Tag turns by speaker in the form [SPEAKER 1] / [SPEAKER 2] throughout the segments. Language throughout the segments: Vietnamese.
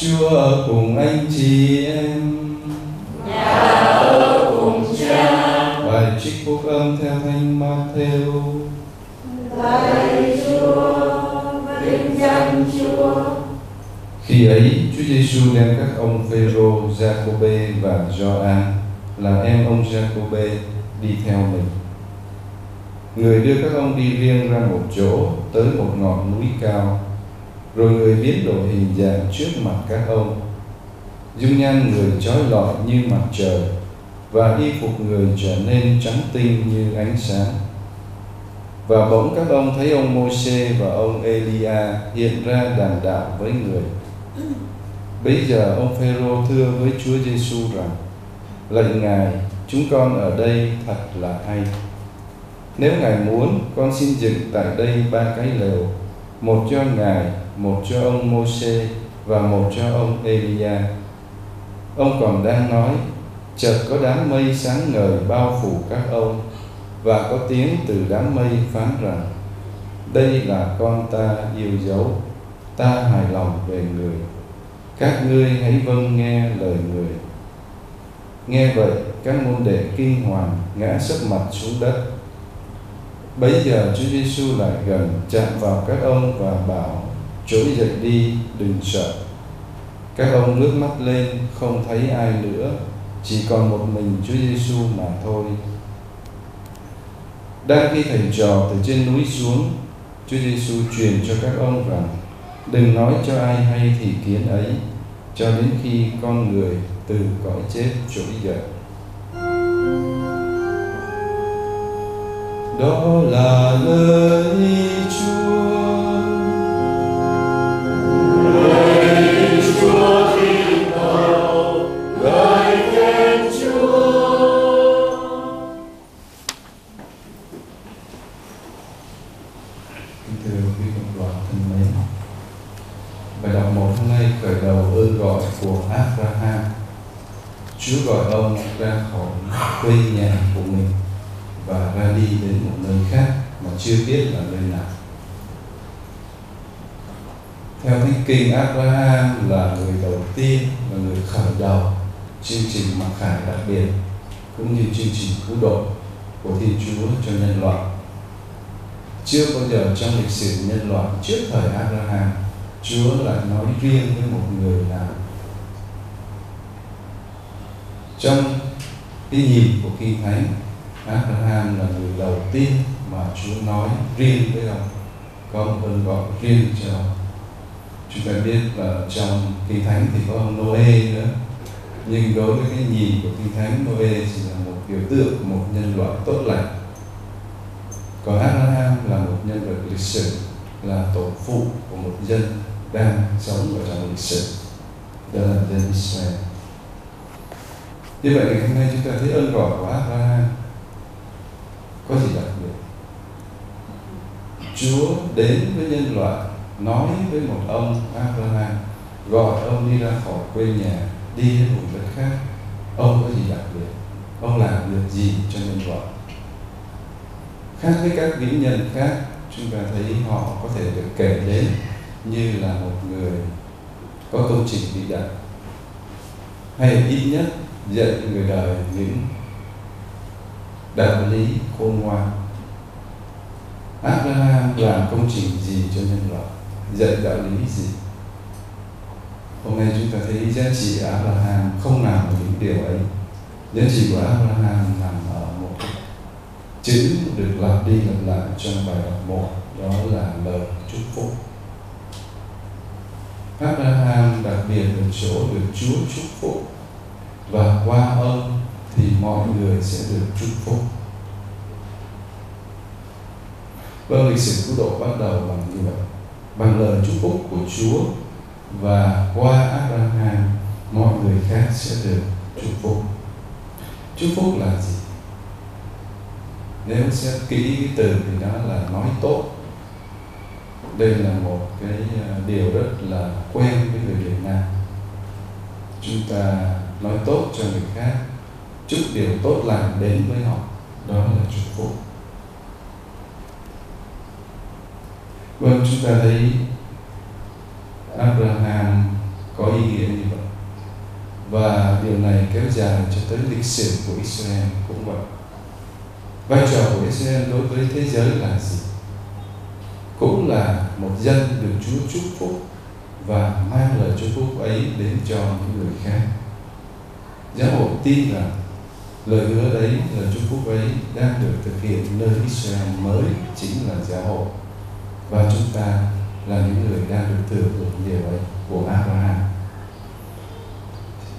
[SPEAKER 1] Chúa cùng anh chị em.
[SPEAKER 2] Nhà ở cùng cha.
[SPEAKER 1] Bài trích phúc âm theo Thánh Matthew.
[SPEAKER 2] Lạy Chúa, vinh danh Chúa.
[SPEAKER 1] Khi ấy, Chúa Giêsu đem các ông Phêrô, Giacôbê và Gioan là em ông Giacôbê đi theo mình. Người đưa các ông đi riêng ra một chỗ tới một ngọn núi cao, rồi người biến đổi hình dạng trước mặt các ông. Dung nhan người chói lọi như mặt trời và y phục người trở nên trắng tinh như ánh sáng. Và bỗng các ông thấy ông Môsê và ông Elia hiện ra đàn đạo với người. Bây giờ ông Phêrô thưa với Chúa Giêsu rằng: Lạy Ngài, chúng con ở đây thật là hay. Nếu Ngài muốn, con xin dựng tại đây ba cái lều, một cho Ngài, một cho ông Môsê và một cho ông Elia. Ông còn đang nói, chợt có đám mây sáng ngời bao phủ các ông và có tiếng từ đám mây phán rằng đây là con ta yêu dấu ta hài lòng về người. Các ngươi hãy vâng nghe lời người nghe vậy các môn đệ kinh hoàng ngã sấp mặt xuống đất bấy giờ Chúa Giêsu lại gần chạm vào các ông và bảo trỗi dậy đi, đừng sợ. Các ông ngước mắt lên, không thấy ai nữa, chỉ còn một mình Chúa Giêsu mà thôi. Đang khi thầy trò từ trên núi xuống, Chúa Giêsu truyền cho các ông rằng, đừng nói cho ai hay thì kiến ấy, cho đến khi con người từ cõi chết trỗi dậy. Đó là lời Chúa
[SPEAKER 2] Lời Chúa thiên cầu, lời khen Chúa.
[SPEAKER 1] Kính thưa quý cộng đoàn thân mến Bài đọc một hôm nay khởi đầu ơn gọi của Abraham Chúa gọi ông ra khỏi quê nhà của mình và ra đi đến một nơi khác mà chưa biết là nơi nào. Theo Thánh Kinh, Abraham là người đầu tiên là người khởi đầu chương trình mặc khải đặc biệt, cũng như chương trình cứu độ của Thiên Chúa cho nhân loại. Chưa bao giờ trong lịch sử nhân loại trước thời Abraham, Chúa lại nói riêng với một người nào. Trong cái nhìn của kinh thánh Abraham là người đầu tiên mà Chúa nói riêng với ông. Có một ơn gọi riêng cho ông. Chúng ta biết là trong kinh thánh thì có ông Noe nữa. Nhưng đối với cái nhìn của kinh thánh, Noe chỉ là một biểu tượng của một nhân loại tốt lành. Còn Abraham là một nhân vật lịch sử, là tổ phụ của một dân đang sống ở trong lịch sử. Đó là dân Israel. Như vậy ngày hôm nay chúng ta thấy ơn gọi của Abraham có gì đặc biệt Chúa đến với nhân loại, nói với một ông Abraham, gọi ông đi ra khỏi quê nhà, đi đến vùng đất khác. Ông có gì đặc biệt? Ông làm được gì cho nhân loại? Khác với các vĩ nhân khác, chúng ta thấy họ có thể được kể đến như là một người có công trình vĩ đại, hay ít nhất dạy người đời những đạo lý khôn ngoan. Abraham làm công trình gì cho nhân loại? Dạy đạo lý gì? Hôm nay chúng ta thấy giá trị Abraham không nằm ở những điều ấy. Giá trị của Abraham nằm ở một chữ được lặp đi lặp lại trong bài đọc một, đó là lời chúc phúc. Abraham đặc biệt ở chỗ được Chúa chúc phúc. Và qua ông thì mọi người sẽ được chúc phúc. Vâng lịch sử cứu độ bắt đầu bằng như vậy bằng lời chúc phúc của Chúa và qua Abraham, mọi người khác sẽ được chúc phúc. Chúc phúc là gì? Nếu xét kỹ cái từ thì đó là nói tốt. Đây là một cái ờ, điều rất là quen với người Việt Nam. Chúng ta nói tốt cho người khác, chúc điều tốt lành đến với họ, đó là chúc phúc. Vâng chúng ta thấy Abraham có ý nghĩa như vậy. Và điều này kéo dài cho tới lịch sử của Israel cũng vậy. Vai trò của Israel đối với thế giới là gì? Cũng là một dân được Chúa chúc phúc và mang lời chúc phúc ấy đến cho những người khác. Giáo hội tin rằng lời hứa đấy, lời chúc phúc ấy đang được thực hiện nơi Israel mới chính là giáo hội và chúng ta là những người đang được thừa hưởng điều ấy của Abraham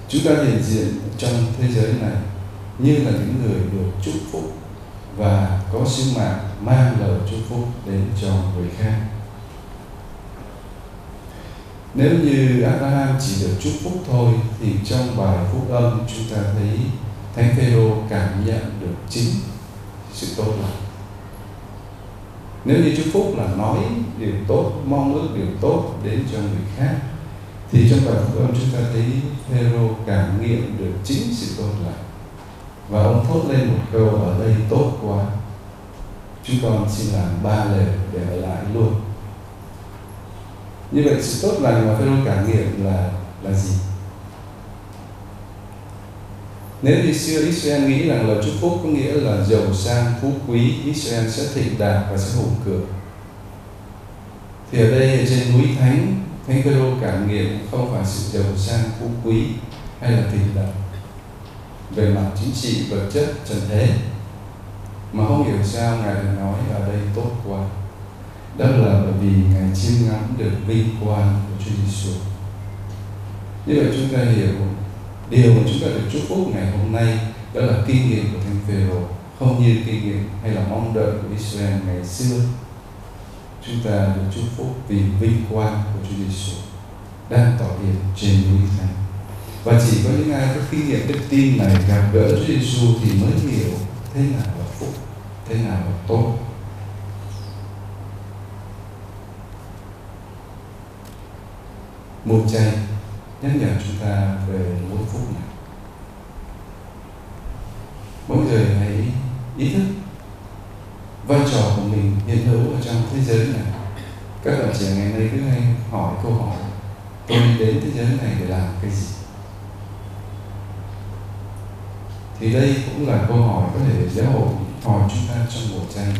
[SPEAKER 1] chúng ta hiện diện trong thế giới này như là những người được chúc phúc và có sứ mạng mang lời chúc phúc đến cho người khác nếu như Abraham chỉ được chúc phúc thôi, thì trong bài phúc âm chúng ta thấy Thánh Phêrô cảm nhận được chính sự tốt lành. Nếu như chúc phúc là nói điều tốt, mong ước điều tốt đến cho người khác thì trong bài phúc âm chúng ta thấy Phêrô cảm nghiệm được chính sự tốt lành. Và ông thốt lên một câu ở đây tốt quá. Chúng con xin làm ba lời để ở lại luôn. Như vậy sự tốt lành mà Phêrô cảm nghiệm là là gì? Nếu như xưa Israel nghĩ rằng lời chúc phúc có nghĩa là giàu sang, phú quý, Israel sẽ thịnh đạt và sẽ hùng cường. Thì ở đây trên núi thánh thánh Phêrô cảm nghiệm không phải sự giàu sang, phú quý hay là thịnh đạt về mặt chính trị, vật chất, trần thế, mà không hiểu sao ngài lại nói ở đây tốt quá. Đó là bởi vì ngài chiêm ngắm được vinh quang của Chúa Giêsu như vậy chúng ta hiểu điều mà chúng ta được chúc phúc ngày hôm nay đó là kinh nghiệm của thánh Phêrô không như kinh nghiệm hay là mong đợi của Israel ngày xưa. Chúng ta được chúc phúc vì vinh quang của Chúa Giêsu đang tỏ hiện trên núi thánh. Và chỉ có những ai có kinh nghiệm đức tin này gặp gỡ Chúa Giêsu thì mới hiểu thế nào là phúc, thế nào là tốt. Một chay nhắc nhở chúng ta về mỗi phút này. Mỗi người hãy ý thức vai trò của mình hiện hữu ở trong thế giới này. Các bạn trẻ ngày nay cứ hay hỏi câu hỏi, tôi đến thế giới này để làm cái gì? Thì đây cũng là câu hỏi có thể giáo hội hỏi chúng ta trong buổi tranh.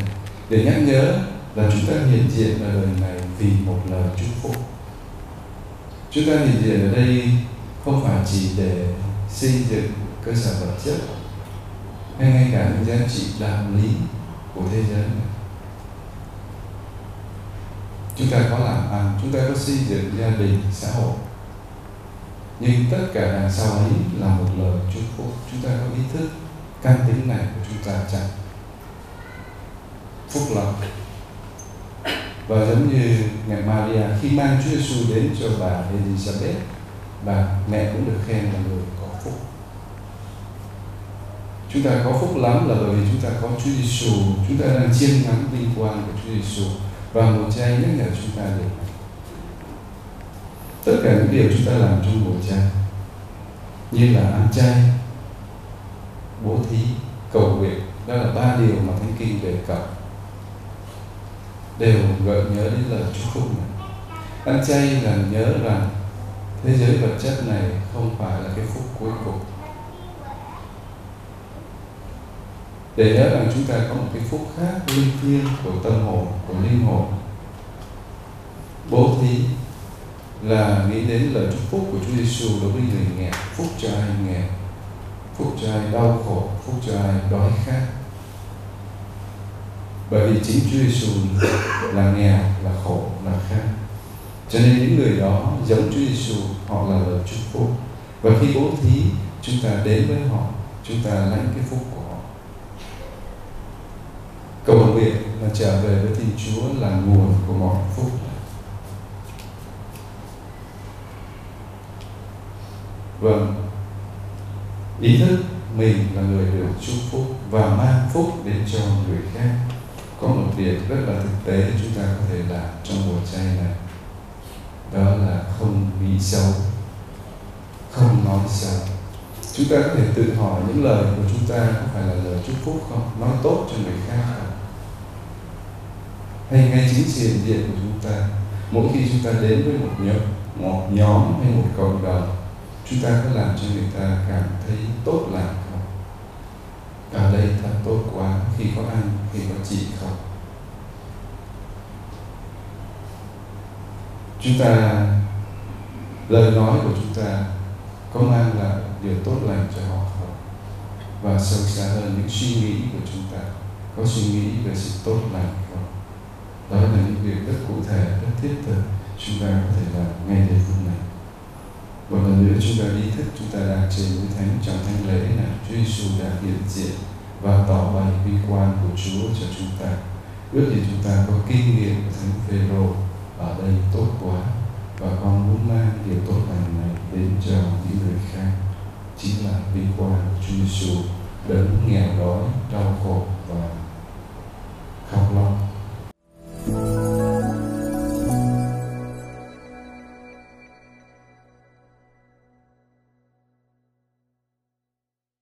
[SPEAKER 1] Để nhắc nhớ là chúng ta hiện diện ở đời này vì một lời chúc phúc chúng ta hiện diện ở đây không phải chỉ để xây dựng cơ sở vật chất, hay ngay cả những giá trị đạo lý của thế giới này chúng ta có làm ăn, chúng ta có xây dựng gia đình, xã hội. Nhưng tất cả đằng sau ấy là một lời chúc phúc. Chúng ta có ý thức căn tính này của chúng ta chẳng phúc lộc và giống như mẹ Maria, khi mang Chúa Giêsu đến cho bà Elizabeth, bà mẹ cũng được khen là người có phúc. Chúng ta có phúc lắm là bởi vì chúng ta có Chúa Giêsu chúng ta đang chiêm ngắm vinh quang của Chúa Giêsu và mùa chay nhắc nhở chúng ta được tất cả những điều chúng ta làm trong mùa chay như là ăn chay, bố thí, cầu nguyện, đó là ba điều mà thánh kinh đề cập đều gợi nhớ đến lời chúc phúc này. Ăn chay là nhớ rằng thế giới vật chất này không phải là cái phúc cuối cùng. Để nhớ rằng chúng ta có một cái phúc khác linh thiêng của tâm hồn, của linh hồn. Bố thí là nghĩ đến lời chúc phúc của Chúa Giêsu đối với người nghèo, phúc cho ai nghèo, phúc cho ai đau khổ, phúc cho ai đói khát bởi vì chính Chúa Giêsu là nghèo, là khổ, là khát. Cho nên những người đó giống Chúa Giêsu họ là lời chúc phúc. Và khi bố thí, chúng ta đến với họ, chúng ta lãnh cái phúc của họ. Cầu nguyện là trở về với Thiên Chúa là nguồn của mọi phúc. Vâng ý thức mình là người được chúc phúc và mang phúc đến cho người khác có một việc rất là thực tế chúng ta có thể làm trong mùa chay này. Đó là không nghĩ xấu, không nói xấu. Chúng ta có thể tự hỏi những lời của chúng ta có phải là lời chúc phúc không? Nói tốt cho người khác không? Hay ngay chính diện diện của chúng ta, mỗi khi chúng ta đến với một nhóm một nhóm hay một cộng đồng, chúng ta có làm cho người ta cảm thấy tốt lành ở đây thật tốt quá, khi có anh khi có chị không? Chúng ta, lời nói của chúng ta có mang lại điều tốt lành cho họ không? Và sâu xa hơn những suy nghĩ của chúng ta, có suy nghĩ về sự tốt lành không? Đó là những việc rất cụ thể, rất thiết thực, chúng ta có thể làm ngay giây hôm này một lần nữa chúng ta ý thức, chúng ta đang trên núi thánh, trong thánh lễ là Chúa Giêsu đã hiện diện và tỏ bày vinh quang của Chúa cho chúng ta. Ước gì chúng ta có kinh nghiệm của thánh Phêrô ở đây tốt quá và con muốn mang điều tốt lành này đến cho những người khác. Chính là vinh quang của Chúa Giêsu đấng nghèo đói, đau khổ và